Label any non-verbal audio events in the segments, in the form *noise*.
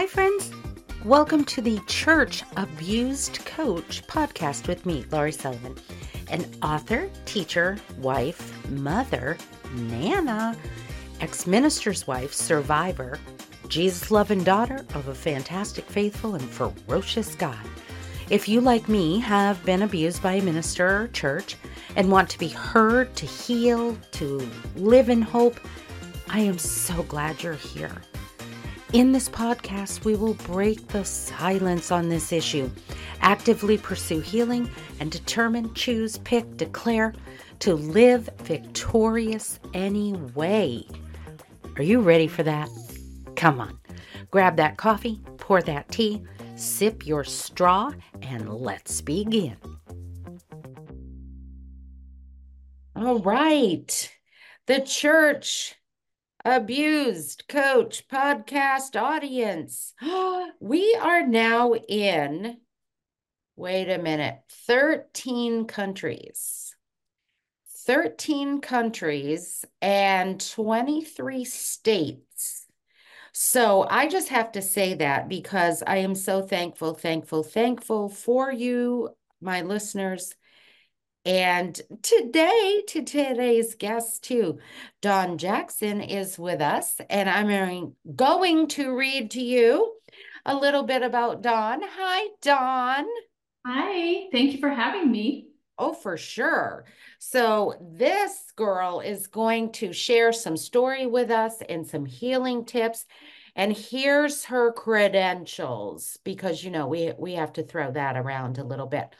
Hi, friends. Welcome to the Church Abused Coach podcast with me, Laurie Sullivan, an author, teacher, wife, mother, Nana, ex minister's wife, survivor, Jesus loving daughter of a fantastic, faithful, and ferocious God. If you, like me, have been abused by a minister or church and want to be heard, to heal, to live in hope, I am so glad you're here. In this podcast, we will break the silence on this issue, actively pursue healing, and determine, choose, pick, declare to live victorious anyway. Are you ready for that? Come on, grab that coffee, pour that tea, sip your straw, and let's begin. All right, the church abused coach podcast audience. *gasps* we are now in, wait a minute, 13 countries. 13 countries and 23 states. So I just have to say that because I am so thankful, thankful, thankful for you, my listeners. And today, to today's guest too, Dawn Jackson is with us, and I'm going to read to you a little bit about Dawn. Hi, Dawn. Hi, thank you for having me. Oh, for sure. So, this girl is going to share some story with us and some healing tips. And here's her credentials because you know we we have to throw that around a little bit.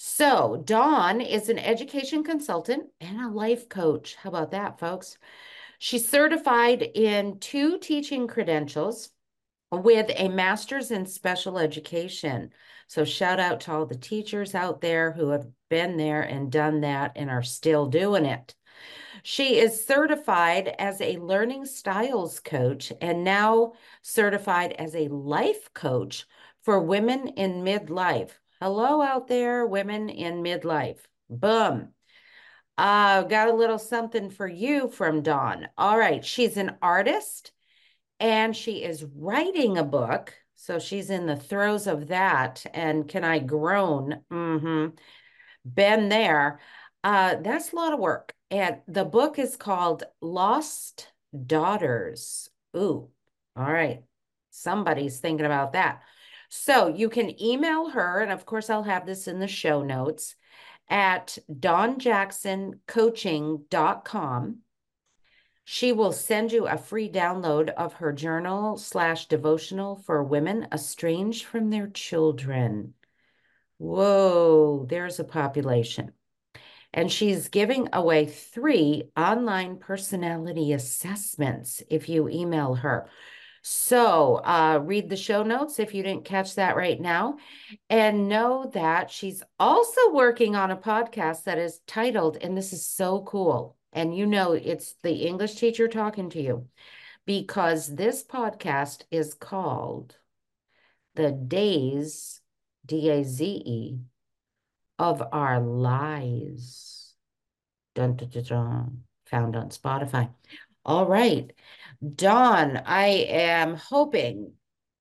So, Dawn is an education consultant and a life coach. How about that, folks? She's certified in two teaching credentials with a master's in special education. So, shout out to all the teachers out there who have been there and done that and are still doing it. She is certified as a learning styles coach and now certified as a life coach for women in midlife. Hello out there, women in midlife. Boom. Uh, got a little something for you from Dawn. All right. She's an artist and she is writing a book. So she's in the throes of that. And can I groan? Mm-hmm. Been there. Uh, that's a lot of work. And the book is called Lost Daughters. Ooh, all right. Somebody's thinking about that. So you can email her, and of course, I'll have this in the show notes at dawnjacksoncoaching.com. She will send you a free download of her journal slash devotional for women estranged from their children. Whoa, there's a population. And she's giving away three online personality assessments if you email her. So uh, read the show notes if you didn't catch that right now. And know that she's also working on a podcast that is titled, and this is so cool. And you know, it's the English teacher talking to you because this podcast is called The Daze, D A Z E, of Our Lies. Dun, dun, dun, dun, found on Spotify. All right. Dawn, I am hoping,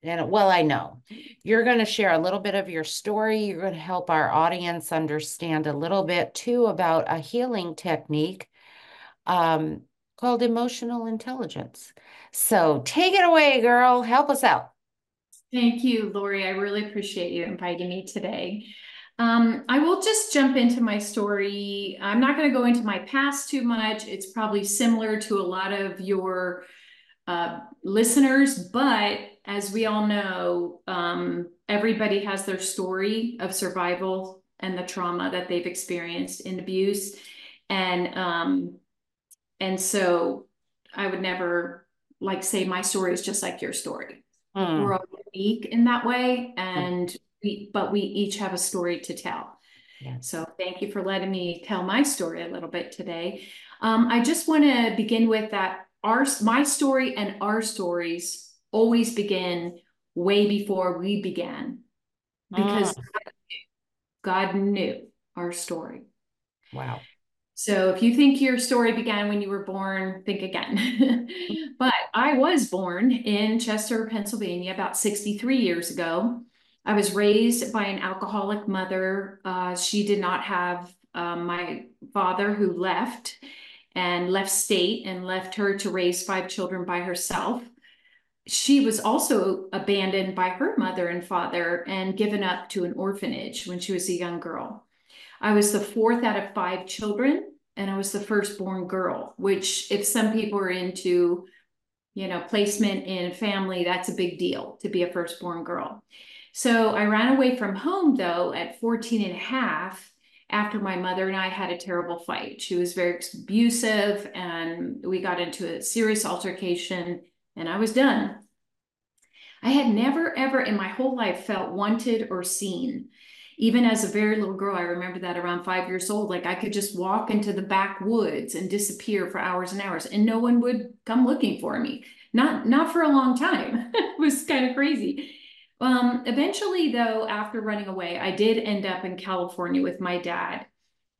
and well, I know you're going to share a little bit of your story. You're going to help our audience understand a little bit too about a healing technique um, called emotional intelligence. So take it away, girl. Help us out. Thank you, Laurie. I really appreciate you inviting me today. Um, I will just jump into my story. I'm not going to go into my past too much. It's probably similar to a lot of your uh, listeners, but as we all know, um, everybody has their story of survival and the trauma that they've experienced in abuse, and um, and so I would never like say my story is just like your story. Mm. We're all unique in that way, and we but we each have a story to tell. Yeah. So thank you for letting me tell my story a little bit today. Um, I just want to begin with that our my story and our stories always begin way before we began because mm. God, knew, God knew our story. Wow. So if you think your story began when you were born, think again. *laughs* but I was born in Chester, Pennsylvania, about 63 years ago. I was raised by an alcoholic mother. Uh, she did not have um, my father who left and left state and left her to raise five children by herself. She was also abandoned by her mother and father and given up to an orphanage when she was a young girl. I was the fourth out of five children, and I was the firstborn girl, which, if some people are into, you know, placement in family, that's a big deal to be a firstborn girl. So I ran away from home, though, at 14 and a half after my mother and I had a terrible fight. She was very abusive, and we got into a serious altercation, and I was done. I had never, ever in my whole life felt wanted or seen even as a very little girl, I remember that around five years old, like I could just walk into the backwoods and disappear for hours and hours, and no one would come looking for me. Not not for a long time. *laughs* it was kind of crazy. Um, eventually, though, after running away, I did end up in California with my dad,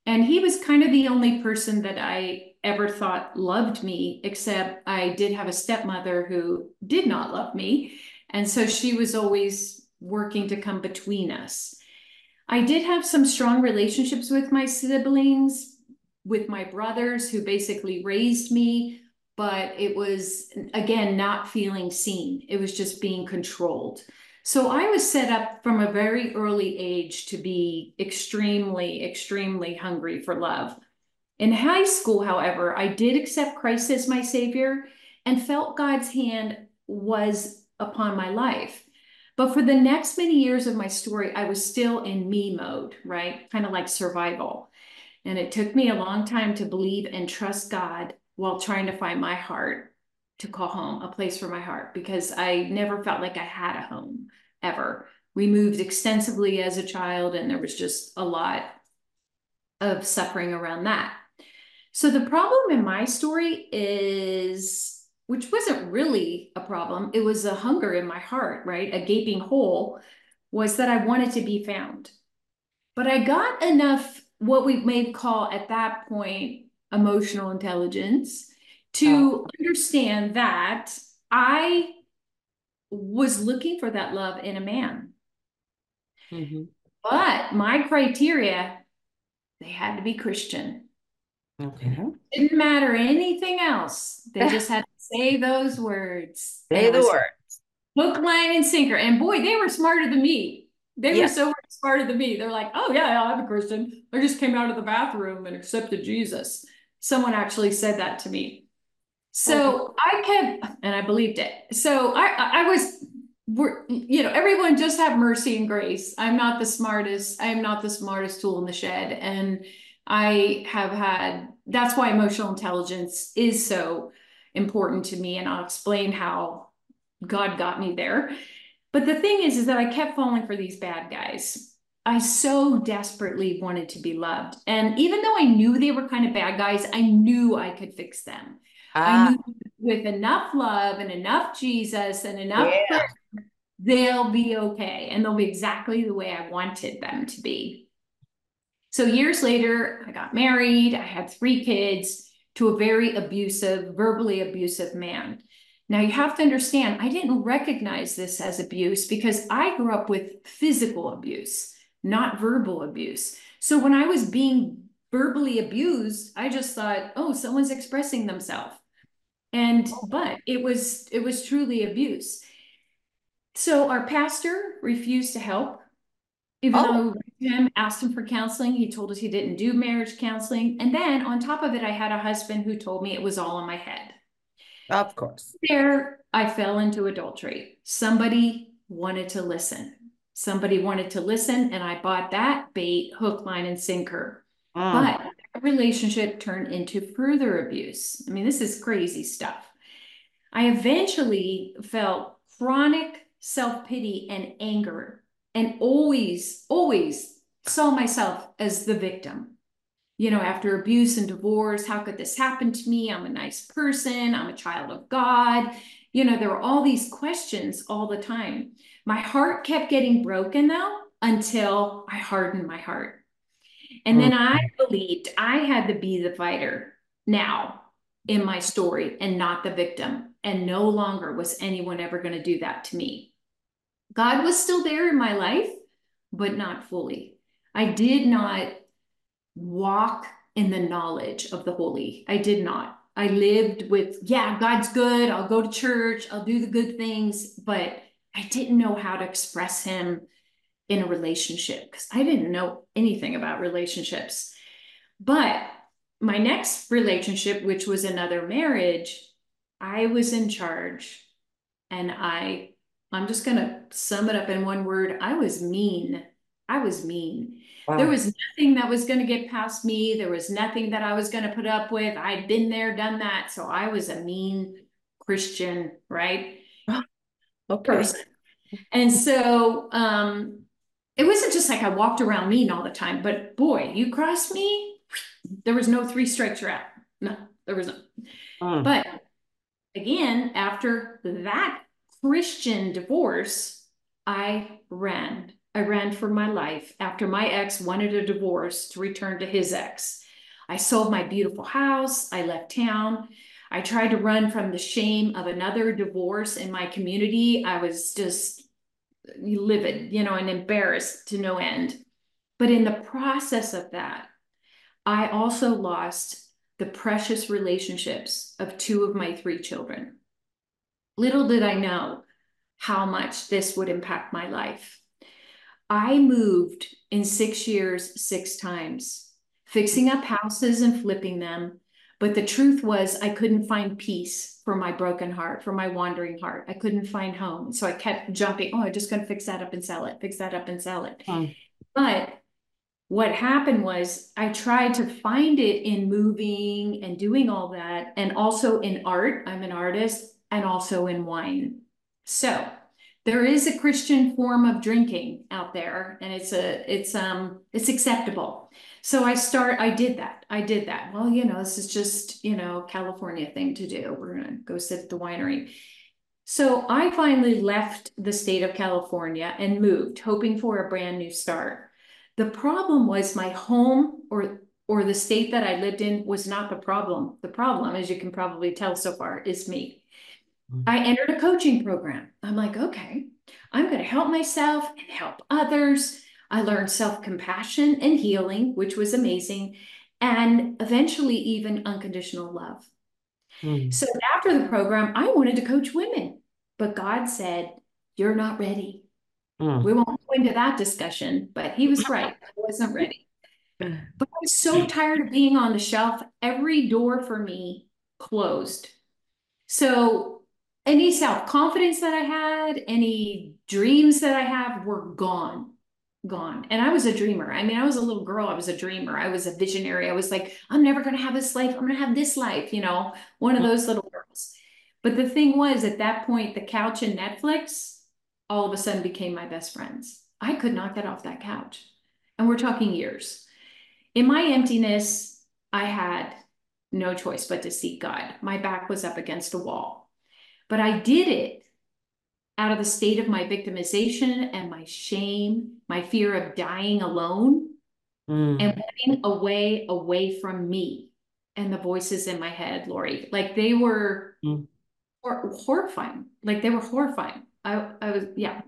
and he was kind of the only person that I ever thought loved me. Except I did have a stepmother who did not love me, and so she was always working to come between us. I did have some strong relationships with my siblings, with my brothers who basically raised me, but it was, again, not feeling seen. It was just being controlled. So I was set up from a very early age to be extremely, extremely hungry for love. In high school, however, I did accept Christ as my savior and felt God's hand was upon my life. But for the next many years of my story, I was still in me mode, right? Kind of like survival. And it took me a long time to believe and trust God while trying to find my heart to call home, a place for my heart, because I never felt like I had a home ever. We moved extensively as a child, and there was just a lot of suffering around that. So the problem in my story is which wasn't really a problem. It was a hunger in my heart, right? A gaping hole was that I wanted to be found. But I got enough, what we may call at that point, emotional intelligence to oh. understand that I was looking for that love in a man. Mm-hmm. But my criteria, they had to be Christian. Okay. Didn't matter anything else. They just had to Say those words. Say the words. Hook, line, and sinker. And boy, they were smarter than me. They yes. were so much smarter than me. They're like, oh, yeah, I'm a Christian. I just came out of the bathroom and accepted Jesus. Someone actually said that to me. So. I kept, and I believed it. So I, I was, we're, you know, everyone just have mercy and grace. I'm not the smartest. I am not the smartest tool in the shed. And I have had, that's why emotional intelligence is so important to me and I'll explain how God got me there. But the thing is, is that I kept falling for these bad guys. I so desperately wanted to be loved. And even though I knew they were kind of bad guys, I knew I could fix them. Ah. I knew with enough love and enough Jesus and enough yeah. prayer, they'll be okay and they'll be exactly the way I wanted them to be. So years later, I got married, I had three kids to a very abusive, verbally abusive man. Now, you have to understand, I didn't recognize this as abuse because I grew up with physical abuse, not verbal abuse. So when I was being verbally abused, I just thought, oh, someone's expressing themselves. And but it was it was truly abuse. So our pastor refused to help. Even oh. though Jim asked him for counseling, he told us he didn't do marriage counseling. And then on top of it, I had a husband who told me it was all in my head. Of course. There, I fell into adultery. Somebody wanted to listen. Somebody wanted to listen, and I bought that bait, hook, line, and sinker. Mm. But relationship turned into further abuse. I mean, this is crazy stuff. I eventually felt chronic self pity and anger and always, always saw myself as the victim. You know, after abuse and divorce, how could this happen to me? I'm a nice person. I'm a child of God. You know, there were all these questions all the time. My heart kept getting broken though until I hardened my heart. And then mm-hmm. I believed I had to be the fighter now in my story and not the victim. And no longer was anyone ever going to do that to me. God was still there in my life, but not fully. I did not walk in the knowledge of the holy. I did not. I lived with, yeah, God's good. I'll go to church. I'll do the good things. But I didn't know how to express Him in a relationship because I didn't know anything about relationships. But my next relationship, which was another marriage, I was in charge and I I'm just going to sum it up in one word. I was mean. I was mean. Wow. There was nothing that was going to get past me. There was nothing that I was going to put up with. I'd been there, done that. So I was a mean Christian, right? *gasps* okay. Person. And so um, it wasn't just like I walked around mean all the time, but boy, you crossed me, there was no three strikes you're out. No, there was no. Mm. But again, after that Christian divorce, I ran. I ran for my life after my ex wanted a divorce to return to his ex. I sold my beautiful house. I left town. I tried to run from the shame of another divorce in my community. I was just livid, you know, and embarrassed to no end. But in the process of that, I also lost the precious relationships of two of my three children. Little did I know how much this would impact my life. I moved in six years, six times, fixing up houses and flipping them. But the truth was, I couldn't find peace for my broken heart, for my wandering heart. I couldn't find home. So I kept jumping. Oh, I'm just going to fix that up and sell it, fix that up and sell it. Hmm. But what happened was I tried to find it in moving and doing all that, and also in art. I'm an artist and also in wine. So there is a Christian form of drinking out there, and it's a it's um it's acceptable. So I start I did that. I did that. Well, you know, this is just, you know, California thing to do. We're gonna go sit at the winery. So I finally left the state of California and moved, hoping for a brand new start. The problem was my home or or the state that I lived in was not the problem. The problem, as you can probably tell so far, is me. I entered a coaching program. I'm like, okay, I'm going to help myself and help others. I learned self compassion and healing, which was amazing, and eventually even unconditional love. Mm. So after the program, I wanted to coach women, but God said, You're not ready. Mm. We won't go into that discussion, but He was right. I wasn't ready. *laughs* But I was so tired of being on the shelf. Every door for me closed. So any self confidence that I had, any dreams that I have were gone, gone. And I was a dreamer. I mean, I was a little girl. I was a dreamer. I was a visionary. I was like, I'm never going to have this life. I'm going to have this life, you know, one of mm-hmm. those little girls. But the thing was, at that point, the couch and Netflix all of a sudden became my best friends. I could not get off that couch. And we're talking years. In my emptiness, I had no choice but to seek God. My back was up against a wall. But I did it out of the state of my victimization and my shame, my fear of dying alone, mm. and running away, away from me and the voices in my head, Laurie. Like they were mm. hor- horrifying. Like they were horrifying. I, I was, yeah.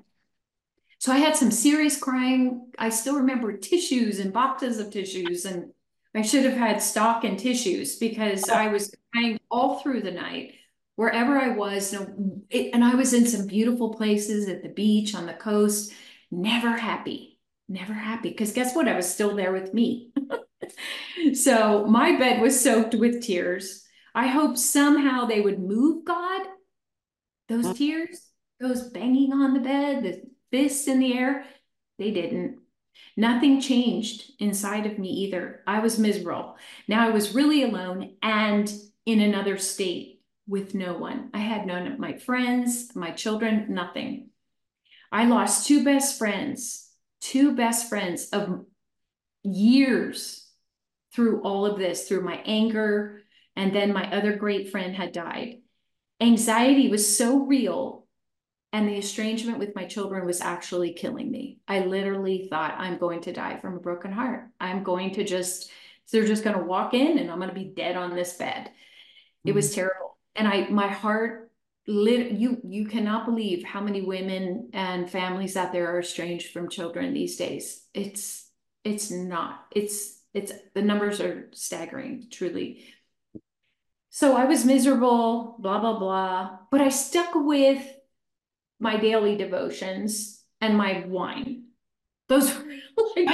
So I had some serious crying. I still remember tissues and boxes of tissues, and I should have had stock and tissues because I was crying all through the night wherever I was, it, and I was in some beautiful places at the beach, on the coast, never happy, never happy. Because guess what? I was still there with me. *laughs* so my bed was soaked with tears. I hope somehow they would move God. Those mm. tears, those banging on the bed, the fists in the air, they didn't. Nothing changed inside of me either. I was miserable. Now I was really alone and in another state with no one. I had none of my friends, my children, nothing. I lost two best friends, two best friends of years through all of this, through my anger. And then my other great friend had died. Anxiety was so real and the estrangement with my children was actually killing me. I literally thought I'm going to die from a broken heart. I'm going to just, they're just going to walk in and I'm going to be dead on this bed. Mm-hmm. It was mm-hmm. terrible. And I, my heart lit, you, you cannot believe how many women and families out there are estranged from children these days. It's, it's not, it's, it's, the numbers are staggering, truly. So I was miserable, blah, blah, blah. But I stuck with my daily devotions and my wine. Those were *laughs* like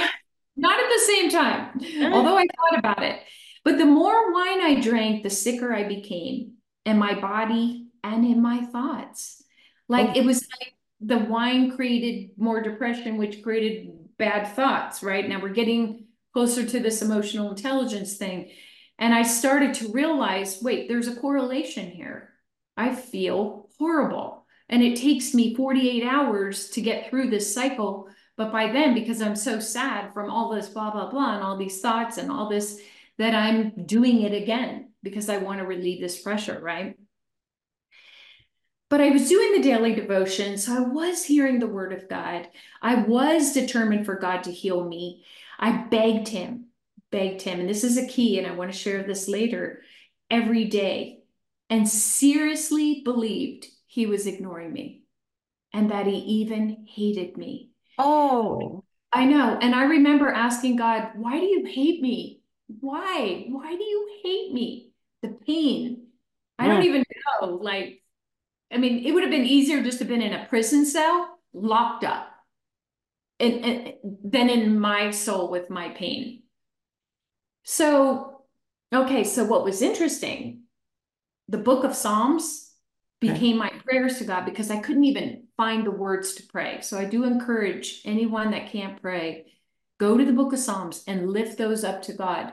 not at the same time, mm. although I thought about it. But the more wine I drank, the sicker I became in my body and in my thoughts. Like it was like the wine created more depression, which created bad thoughts, right? Now we're getting closer to this emotional intelligence thing. And I started to realize wait, there's a correlation here. I feel horrible. And it takes me 48 hours to get through this cycle. But by then, because I'm so sad from all this blah, blah, blah, and all these thoughts and all this, that I'm doing it again because I want to relieve this pressure, right? But I was doing the daily devotion. So I was hearing the word of God. I was determined for God to heal me. I begged him, begged him. And this is a key, and I want to share this later every day, and seriously believed he was ignoring me and that he even hated me. Oh, I know. And I remember asking God, why do you hate me? Why? Why do you hate me? The pain. I don't even know. Like, I mean, it would have been easier just to have been in a prison cell, locked up, and, and than in my soul with my pain. So, okay, so what was interesting, the book of Psalms became my prayers to God because I couldn't even find the words to pray. So I do encourage anyone that can't pray, go to the book of Psalms and lift those up to God.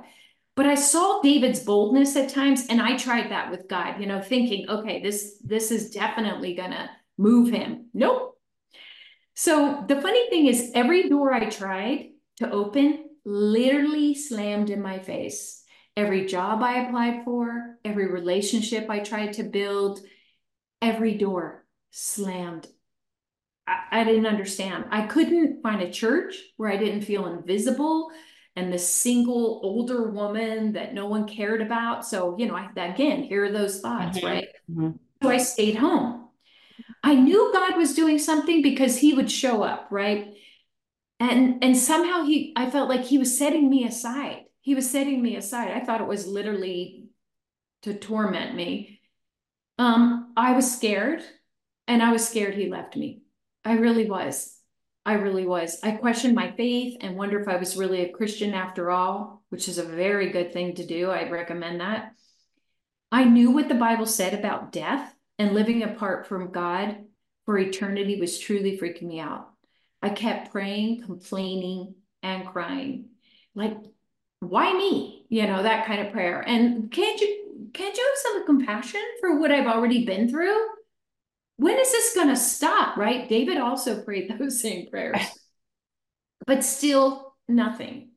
But I saw David's boldness at times and I tried that with God, you know, thinking, okay, this this is definitely to move him. Nope. So the funny thing is every door I tried to open literally slammed in my face. Every job I applied for, every relationship I tried to build, every door slammed. I, I didn't understand. I couldn't find a church where I didn't feel invisible and the single older woman that no one cared about. So, you know, I, again, here are those thoughts, mm-hmm. right? Mm-hmm. So I stayed home. I knew God was doing something because he would show up, right? And and somehow he I felt like he was setting me aside. He was setting me aside. I thought it was literally to torment me. Um, I was scared and I was scared he left me. I really was. I really was. I questioned my faith and wonder if I was really a Christian after all, which is a very good thing to do. I recommend that. I knew what the Bible said about death and living apart from God for eternity was truly freaking me out. I kept praying, complaining, and crying. Like, why me? You know, that kind of prayer. And can't you can't you have some compassion for what I've already been through? When is this going to stop? Right? David also prayed those same prayers, but still nothing.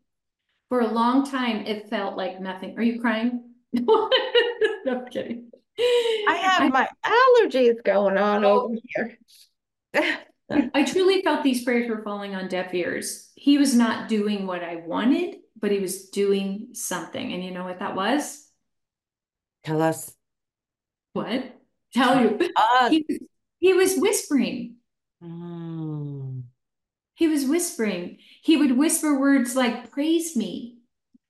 For a long time, it felt like nothing. Are you crying? *laughs* no, I'm kidding. I have I, my allergies going on oh, over here. *laughs* I truly felt these prayers were falling on deaf ears. He was not doing what I wanted, but he was doing something. And you know what that was? Tell us. What? Tell you. Uh, *laughs* he, he was whispering. Mm. He was whispering. He would whisper words like, praise me,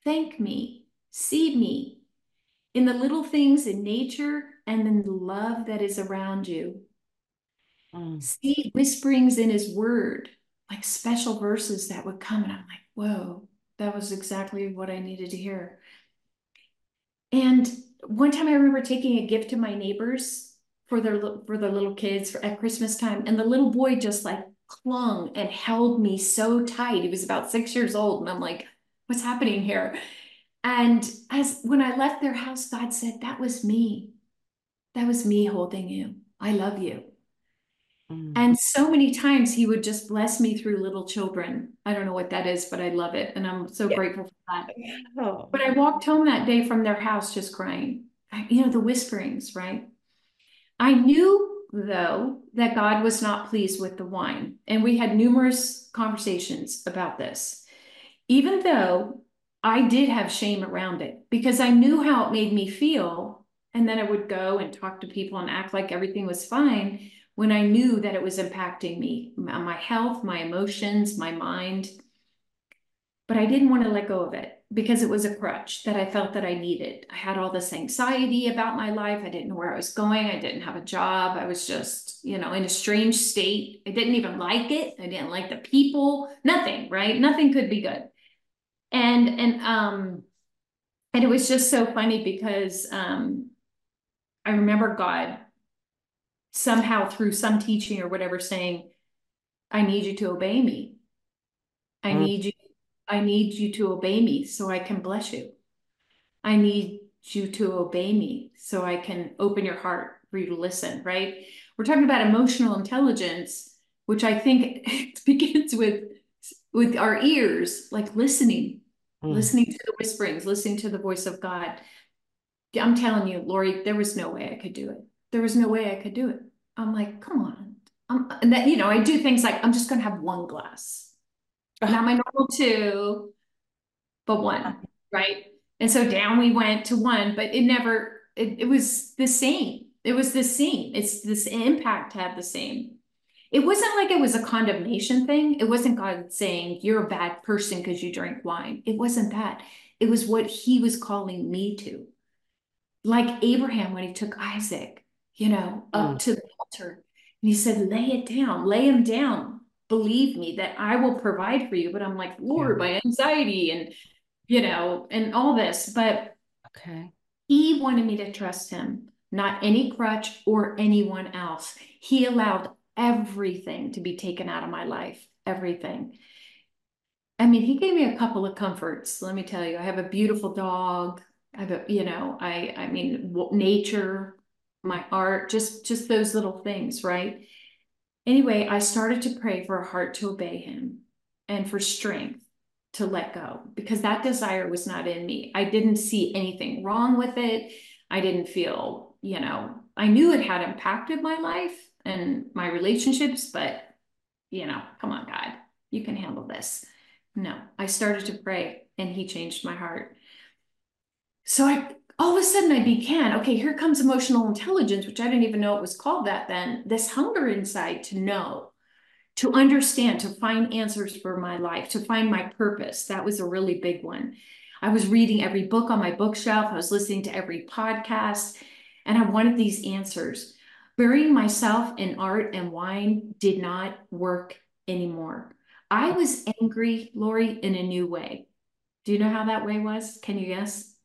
thank me, see me in the little things in nature and in the love that is around you. Mm. See whisperings in his word, like special verses that would come. And I'm like, whoa, that was exactly what I needed to hear. And one time I remember taking a gift to my neighbors for their for their little kids for, at Christmas time, and the little boy just like clung and held me so tight. He was about six years old, and I'm like, "What's happening here?" And as when I left their house, God said, "That was me. That was me holding you. I love you." Mm. And so many times he would just bless me through little children. I don't know what that is, but I love it. And I'm so yeah. grateful for that. Oh. But I walked home that day from their house just crying. You know, the whisperings, right? I knew though, that God was not pleased with the wine. And we had numerous conversations about this. Even though I did have shame around it because I knew how it made me feel. And then I would go and talk to people and act like everything was fine when I knew that it was impacting me, my health, my emotions, my mind. But I didn't want to let go of it because it was a crutch that I felt that I needed. I had all this anxiety about my life. I didn't know where I was going. I didn't have a job. I was just, you know, in a strange state. I didn't even like it. I didn't like the people. Nothing, right? Nothing could be good. And and um and it was just so funny because um I remember God somehow through some teaching or whatever saying, I need you to obey me. I mm. need you I need you to obey me so I can bless you. I need you to obey me so I can open your heart for you to listen, right? We're talking about emotional intelligence, which I think *laughs* begins with with our ears, like listening, mm. listening to the whisperings, listening to the voice of God. I'm telling you, Laurie, there was no way I could do it. There was no way I could do it. I'm like, come on. I'm, and that, you know, I do things like I'm just going to have one glass not my normal two, but one, right? And so down we went to one, but it never, it, it was the same. It was the same. It's this impact had the same. It wasn't like it was a condemnation thing. It wasn't God saying, you're a bad person because you drink wine. It wasn't that. It was what he was calling me to. Like Abraham when he took Isaac, you know, up mm. to the altar. And he said, lay it down, lay him down believe me that I will provide for you. But I'm like, Lord, yeah. my anxiety and, you know, and all this. But okay. He wanted me to trust him, not any crutch or anyone else. He allowed everything to be taken out of my life, everything. I mean, he gave me a couple of comforts. Let me tell you, I have a beautiful dog. I have a, you know, I, I mean, nature, my art, just, just those little things, right? Anyway, I started to pray for a heart to obey him and for strength to let go because that desire was not in me. I didn't see anything wrong with it. I didn't feel, you know, I knew it had impacted my life and my relationships, but, you know, come on, God, you can handle this. No, I started to pray and he changed my heart. So I all of a sudden I began, okay, here comes emotional intelligence, which I didn't even know it was called that then. This hunger inside to know, to understand, to find answers for my life, to find my purpose. That was a really big one. I was reading every book on my bookshelf, I was listening to every podcast, and I wanted these answers. Burying myself in art and wine did not work anymore. I was angry, Laurie, in a new way. Do you know how that way was? Can you guess?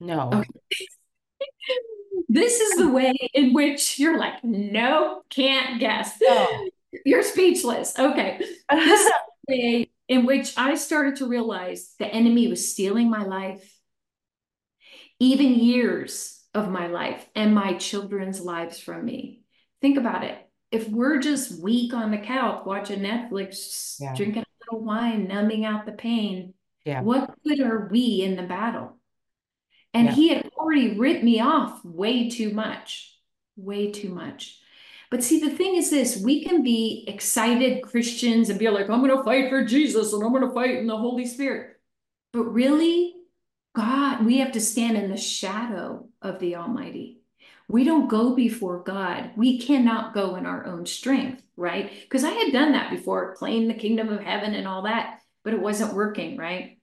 No. Okay. *laughs* this is the way in which you're like, no, can't guess. No. Oh. *laughs* You're speechless. Okay. This is *laughs* the way in which I started to realize the enemy was stealing my life, even years of my life and my children's lives from me. Think about it. If we're just weak on the couch watching Netflix, yeah. drinking a little wine, numbing out the pain, yeah. what good are we in the battle? And yeah. he had already ripped me off way too much, way too much. But see, the thing is this we can be excited Christians and be like, I'm going to fight for Jesus and I'm going to fight in the Holy Spirit. But really, God, we have to stand in the shadow of the Almighty. We don't go before God. We cannot go in our own strength, right? Because I had done that before, claim the kingdom of heaven and all that, but it wasn't working, right?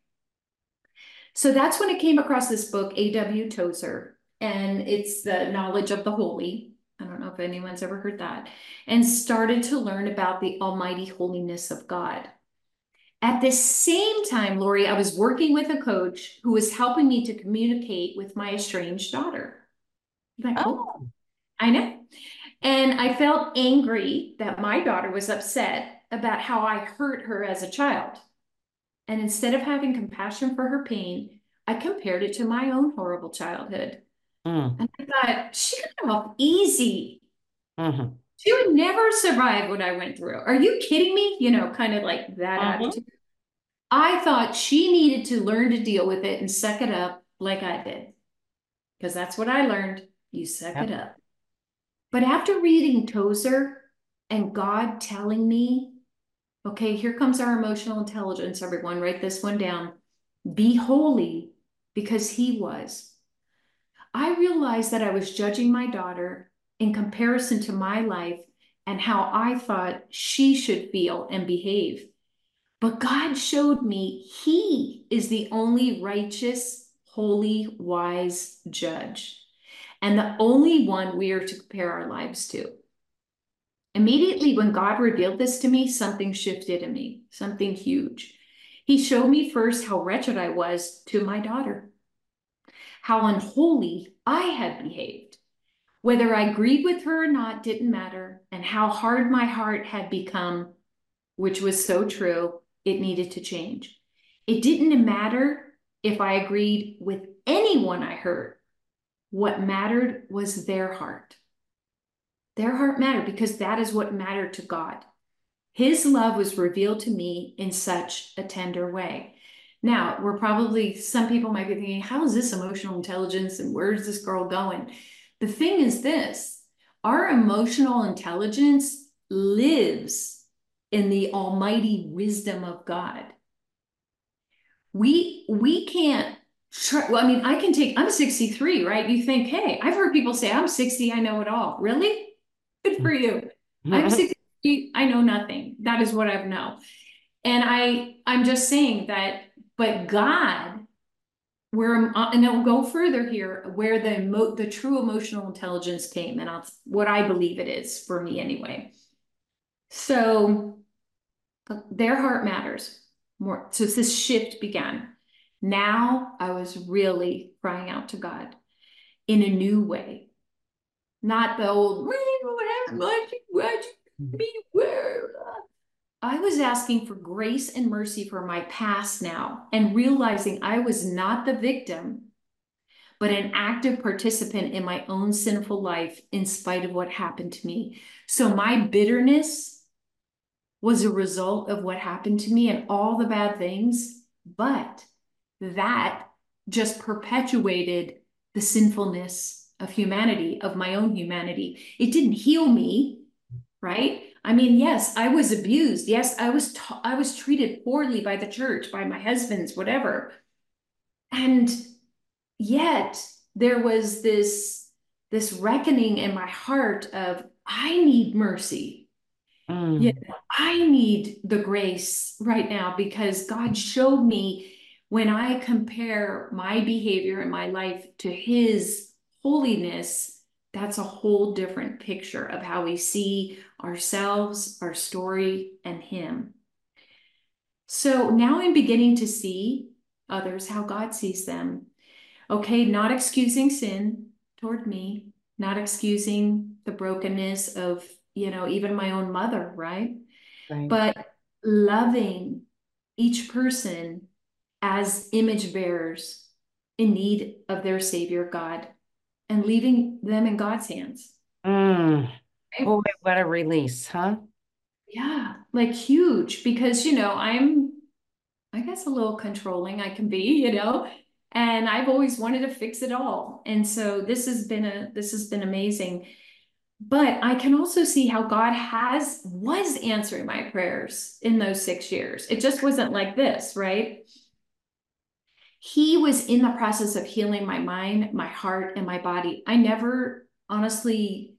So that's when I came across this book, A.W. Tozer, and it's the knowledge of the holy. I don't know if anyone's ever heard that, and started to learn about the almighty holiness of God. At the same time, Laurie, I was working with a coach who was helping me to communicate with my estranged daughter. Like, oh. oh, I know. And I felt angry that my daughter was upset about how I hurt her as a child. And instead of having compassion for her pain, I compared it to my own horrible childhood. Mm. And I thought, she got off easy. Mm-hmm. She would never survive what I went through. Are you kidding me? You know, kind of like that mm-hmm. attitude. I thought she needed to learn to deal with it and suck it up like I did. Because that's what I learned. You suck yep. it up. But after reading Tozer and God telling me, okay, here comes our emotional intelligence, everyone, write this one down. Be holy because he was. I realized that I was judging my daughter in comparison to my life and how I thought she should feel and behave. But God showed me He is the only righteous, holy, wise judge, and the only one we are to compare our lives to. Immediately, when God revealed this to me, something shifted in me, something huge. He showed me first how wretched I was to my daughter, how unholy I had behaved. Whether I agreed with her or not didn't matter, and how hard my heart had become, which was so true, it needed to change. It didn't matter if I agreed with anyone I hurt. What mattered was their heart. Their heart mattered because that is what mattered to God. His love was revealed to me in such a tender way. Now, we're probably, some people might be thinking, how is this emotional intelligence and where's this girl going? The thing is this our emotional intelligence lives in the almighty wisdom of God. We we can't try, well, I mean, I can take I'm 63, right? You think, hey, I've heard people say I'm 60, I know it all. Really? Good for you. I'm 60, I know nothing. That is what I know. And I I'm just saying that, but God where uh, and I'll go further here where the emo- the true emotional intelligence came and I'll, what I believe it is for me anyway. So their heart matters more. So this shift began. Now I was really crying out to God in a new way, not the old what me where mm. mm. uh? I was asking for grace and mercy for my past now and realizing I was not the victim, but an active participant in my own sinful life in spite of what happened to me. So my bitterness was a result of what happened to me and all the bad things, but that just perpetuated the sinfulness of humanity, of my own humanity. It didn't heal me, right? I mean, yes, I was abused. Yes, I was I was treated poorly by the church, by my husband's, whatever. And yet there was this this reckoning in my heart of I need mercy. Mm. Yeah, I need the grace right now because God showed me when I compare my behavior in my life to his holiness, that's a whole different picture of how we see ourselves, our story, and Him. So now I'm beginning to see others how God sees them. Okay, not excusing sin toward me, not excusing the brokenness of, you know, even my own mother, right? right. But loving each person as image bearers in need of their Savior God and leaving them in God's hands. Mm. Right? Boy, what a release, huh? Yeah, like huge because, you know, I'm, I guess, a little controlling I can be, you know, and I've always wanted to fix it all. And so this has been a, this has been amazing. But I can also see how God has, was answering my prayers in those six years. It just wasn't like this, right? He was in the process of healing my mind, my heart, and my body. I never honestly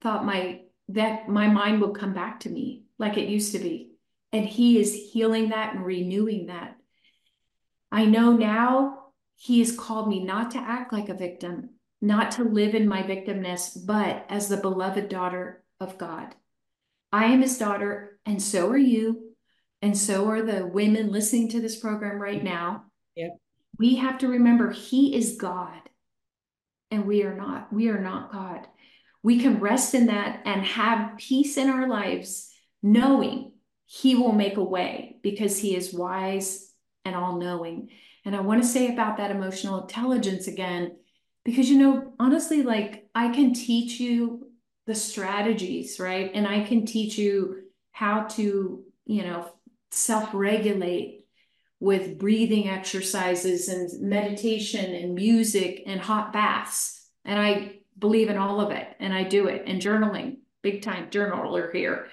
thought my that my mind would come back to me like it used to be. And he is healing that and renewing that. I know now he has called me not to act like a victim, not to live in my victimness, but as the beloved daughter of God. I am his daughter, and so are you. And so are the women listening to this program right now. Yep. We have to remember He is God and we are not. We are not God. We can rest in that and have peace in our lives, knowing He will make a way because He is wise and all knowing. And I want to say about that emotional intelligence again, because, you know, honestly, like I can teach you the strategies, right? And I can teach you how to, you know, self regulate with breathing exercises and meditation and music and hot baths. And I believe in all of it and I do it and journaling, big time journaler here.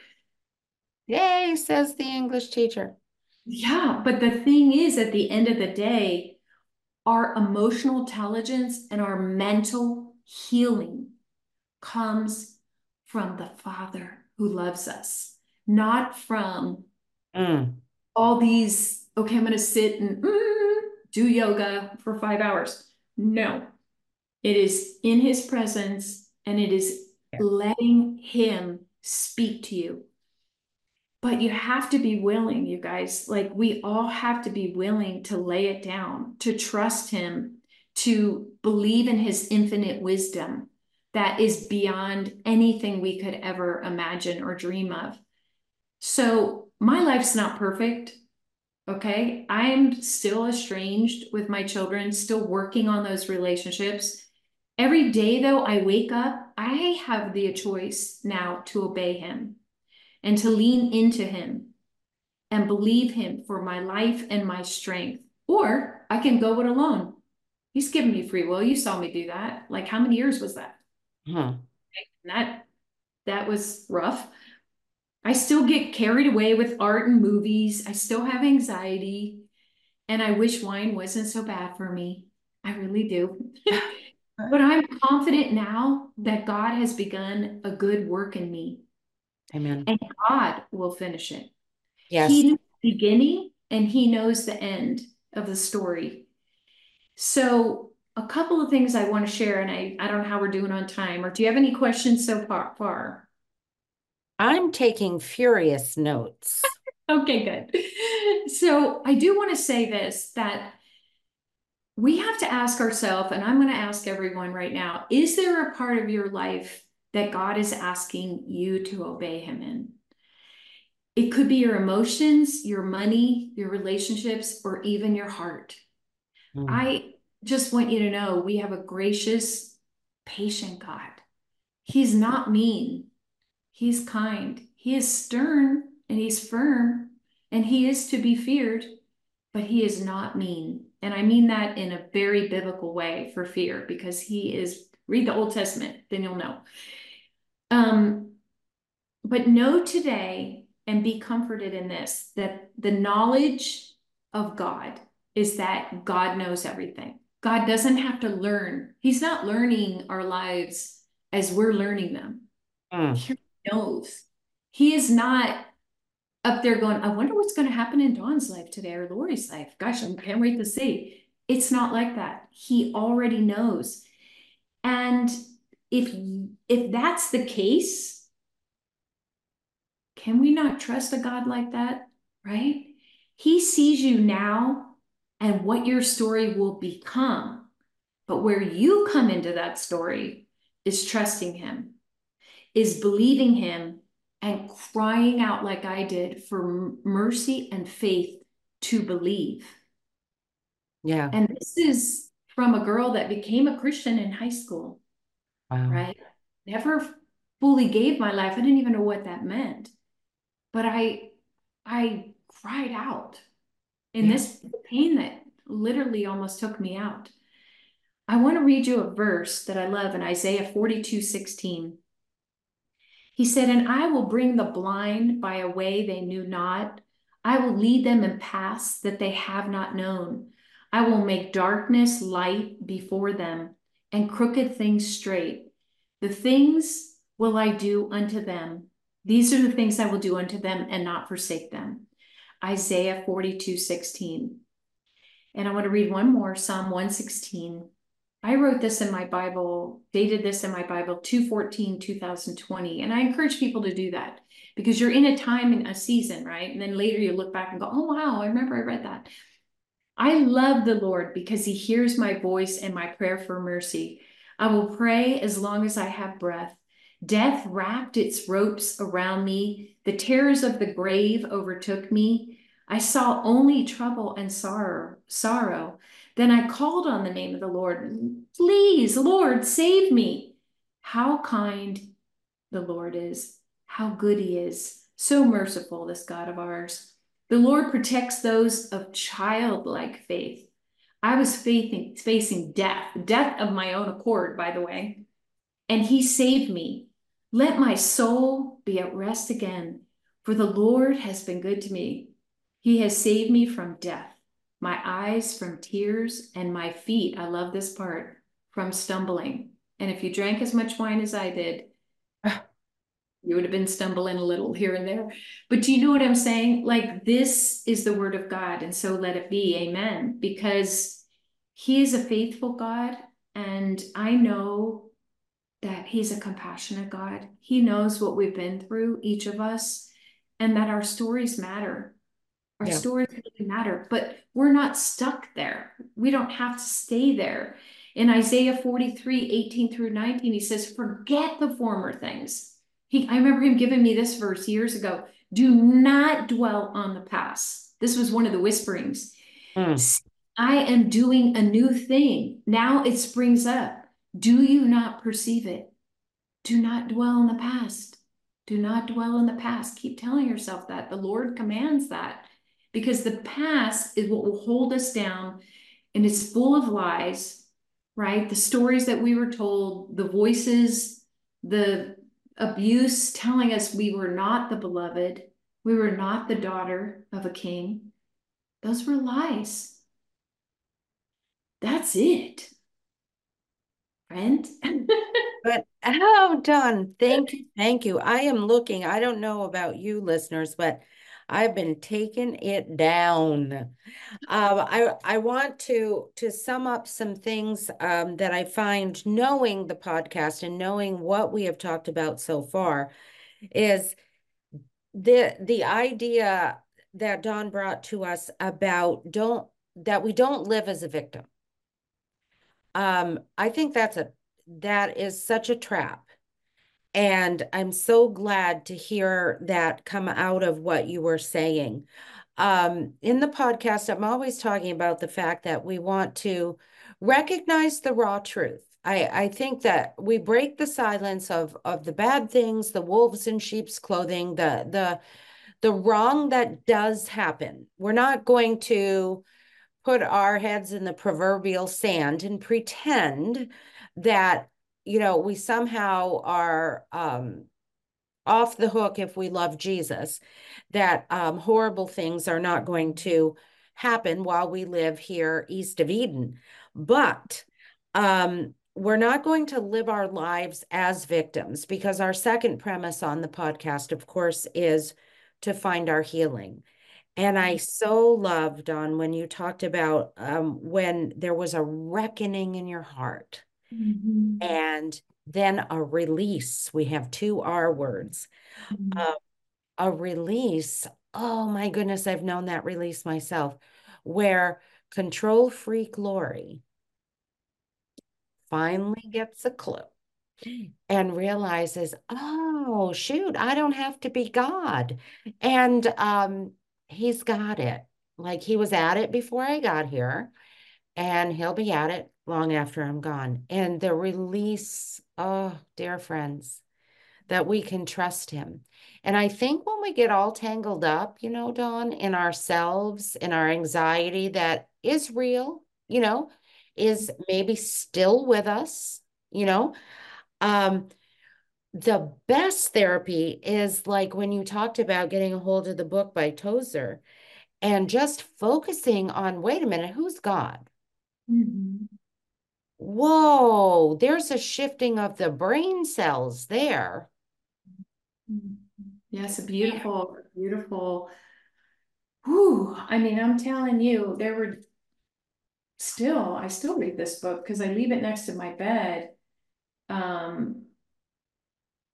Yay, says the English teacher. Yeah, but the thing is, at the end of the day, our emotional intelligence and our mental healing comes from the Father who loves us, not from mm. all these, okay, I'm going to sit and mm, do yoga for five hours. No, it is in his presence and it is letting him speak to you. But you have to be willing, you guys. Like, we all have to be willing to lay it down, to trust him, to believe in his infinite wisdom that is beyond anything we could ever imagine or dream of. So, my life's not perfect. Okay. I'm still estranged with my children, still working on those relationships. Every day, though, I wake up, I have the choice now to obey him and to lean into him and believe him for my life and my strength. Or I can go it alone. He's given me free will. You saw me do that. Like, how many years was that? Huh. That that was rough. I still get carried away with art and movies. I still have anxiety. And I wish wine wasn't so bad for me. I really do. *laughs* but I'm confident now that God has begun a good work in me. Amen. And God will finish it. Yes. He knew the beginning and he knows the end of the story. So a couple of things I want to share, and I, I don't know how we're doing on time, or do you have any questions so far? far? I'm taking furious notes. *laughs* okay, good. So I do want to say this that we have to ask ourselves, and I'm going to ask everyone right now is there a part of your life that God is asking you to obey Him in? It could be your emotions, your money, your relationships, or even your heart. Mm. I just want you to know we have a gracious, patient God. He's not mean, He's kind, He is stern, and He's firm, and He is to be feared, but He is not mean. And I mean that in a very biblical way for fear, because He is, read the Old Testament, then you'll know. Um, but know today and be comforted in this that the knowledge of God is that God knows everything. God doesn't have to learn. He's not learning our lives as we're learning them. Mm. Knows. He is not up there going, I wonder what's going to happen in Dawn's life today or Laurie's life. Gosh, I can't wait to see. It's not like that. He already knows. And if if that's the case, can we not trust a God like that? Right? He sees you now and what your story will become. But where you come into that story is trusting Him, is believing Him, and crying out like I did for mercy and faith to believe. Yeah. And this is from a girl that became a Christian in high school. Wow. Right? Never fully gave my life. I didn't even know what that meant. But I I cried out in yeah. this pain that literally almost took me out. I want to read you a verse that I love in Isaiah 42 16. He said, And I will bring the blind by a way they knew not. I will lead them in paths that they have not known. I will make darkness light before them and crooked things straight. The things will I do unto them. These are the things I will do unto them and not forsake them. Isaiah 42 16. And I want to read one more Psalm 116. I wrote this in my Bible, dated this in my Bible 214 2020. And I encourage people to do that because you're in a time and a season, right? And then later you look back and go, oh, wow, I remember I read that. I love the Lord because he hears my voice and my prayer for mercy. I will pray as long as I have breath. Death wrapped its ropes around me. The terrors of the grave overtook me. I saw only trouble and sorrow, sorrow. Then I called on the name of the Lord. Please, Lord, save me. How kind the Lord is. How good he is. So merciful, this God of ours. The Lord protects those of childlike faith. I was facing, facing death, death of my own accord, by the way. and he saved me. Let my soul be at rest again, for the Lord has been good to me. He has saved me from death, my eyes from tears, and my feet, I love this part, from stumbling. And if you drank as much wine as I did, *sighs* you would have been stumbling a little here and there. But do you know what I'm saying? Like, this is the word of God, and so let it be. Amen. Because He is a faithful God, and I know that He's a compassionate God. He knows what we've been through, each of us, and that our stories matter. Our yeah. stories really matter, but we're not stuck there. We don't have to stay there. In Isaiah 43 18 through 19, he says, Forget the former things he, I remember him giving me this verse years ago. Do not dwell on the past. This was one of the whisperings. Mm. I am doing a new thing. Now it springs up. Do you not perceive it? Do not dwell in the past. Do not dwell in the past. Keep telling yourself that. The Lord commands that because the past is what will hold us down and it's full of lies, right? The stories that we were told, the voices, the abuse telling us we were not the beloved, we were not the daughter of a king. Those were lies. That's it. Friend. *laughs* but oh, Dawn, thank you. Thank you. I am looking. I don't know about you listeners, but I've been taking it down. Um, I I want to to sum up some things um, that I find knowing the podcast and knowing what we have talked about so far is the the idea that Dawn brought to us about don't that we don't live as a victim. Um, I think that's a that is such a trap and I'm so glad to hear that come out of what you were saying. Um, in the podcast, I'm always talking about the fact that we want to recognize the raw truth. I, I think that we break the silence of of the bad things, the wolves in sheep's clothing, the the the wrong that does happen. We're not going to put our heads in the proverbial sand and pretend that you know, we somehow are um, off the hook if we love Jesus, that um, horrible things are not going to happen while we live here east of Eden. But um, we're not going to live our lives as victims because our second premise on the podcast, of course, is to find our healing. And I so loved on when you talked about um, when there was a reckoning in your heart mm-hmm. and then a release. We have two R words. Mm-hmm. Uh, a release. Oh my goodness, I've known that release myself, where control freak Laurie finally gets a clue and realizes, oh, shoot, I don't have to be God. And um, he's got it. Like he was at it before I got here, and he'll be at it long after I'm gone. And the release, oh, dear friends, that we can trust him. And I think when we get all tangled up, you know, Dawn, in ourselves, in our anxiety that is real, you know, is maybe still with us, you know, um, the best therapy is like when you talked about getting a hold of the book by Tozer and just focusing on wait a minute, who's God? Mm-hmm whoa, there's a shifting of the brain cells there. Yes, a beautiful, beautiful. Whew, I mean, I'm telling you, there were still, I still read this book because I leave it next to my bed. Um,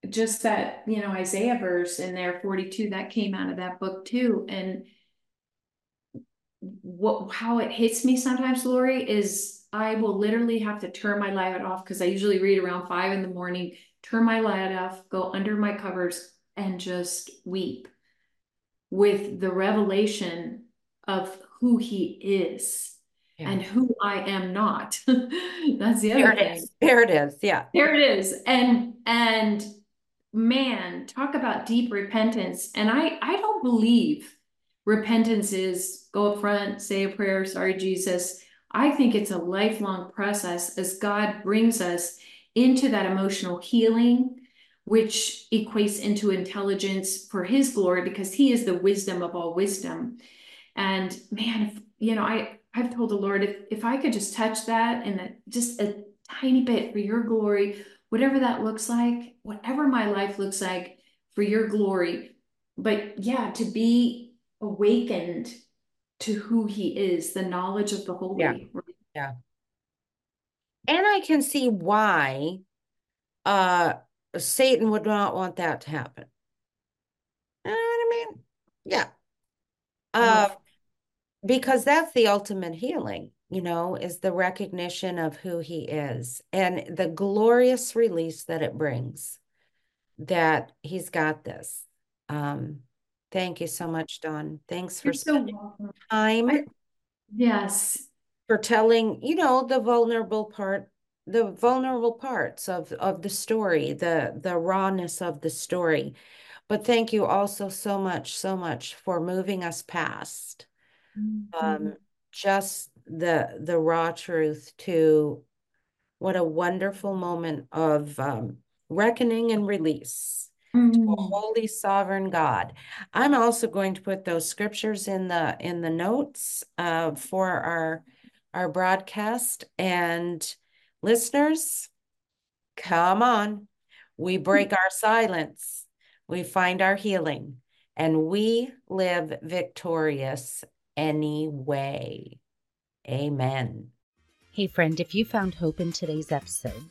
just that, you know, Isaiah verse in there, 42, that came out of that book too. And what how it hits me sometimes, Laurie, is I will literally have to turn my light off because I usually read around five in the morning, turn my light off, go under my covers, and just weep with the revelation of who he is yeah. and who I am not. *laughs* That's the other there thing. Is. There it is. Yeah. There it is. And and man, talk about deep repentance. And I I don't believe repentance is go up front, say a prayer, sorry, Jesus I think it's a lifelong process as God brings us into that emotional healing, which equates into intelligence for his glory because he is the wisdom of all wisdom. And man, if, you know, I, I've told the Lord, if, if I could just touch that and just a tiny bit for your glory, whatever that looks like, whatever my life looks like for your glory. But yeah, to be awakened to who he is, the knowledge of the holy. Yeah. Yeah. And I can see why uh Satan would not want that to happen. You know what I mean? Yeah. Uh, because that's the ultimate healing, you know, is the recognition of who he is and the glorious release that it brings that he's got this. Um, thank you so much, Dawn. Thanks for You're spending so time. I, yes. For telling, you know, the vulnerable part, the vulnerable parts of of the story, the the rawness of the story. But thank you also so much, so much for moving us past mm-hmm. um, just the the raw truth to what a wonderful moment of um, reckoning and release mm. to a mm. holy sovereign God. I'm also going to put those scriptures in the in the notes uh, for our our broadcast and listeners. Come on, we break our silence, we find our healing, and we live victorious anyway. Amen. Hey, friend, if you found hope in today's episode,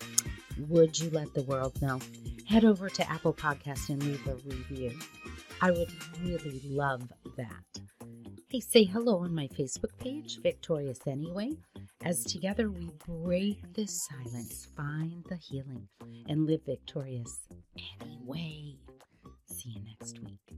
would you let the world know? Head over to Apple Podcast and leave a review. I would really love that. Hey, say hello on my Facebook page, Victorious Anyway, as together we break this silence, find the healing, and live victorious anyway. See you next week.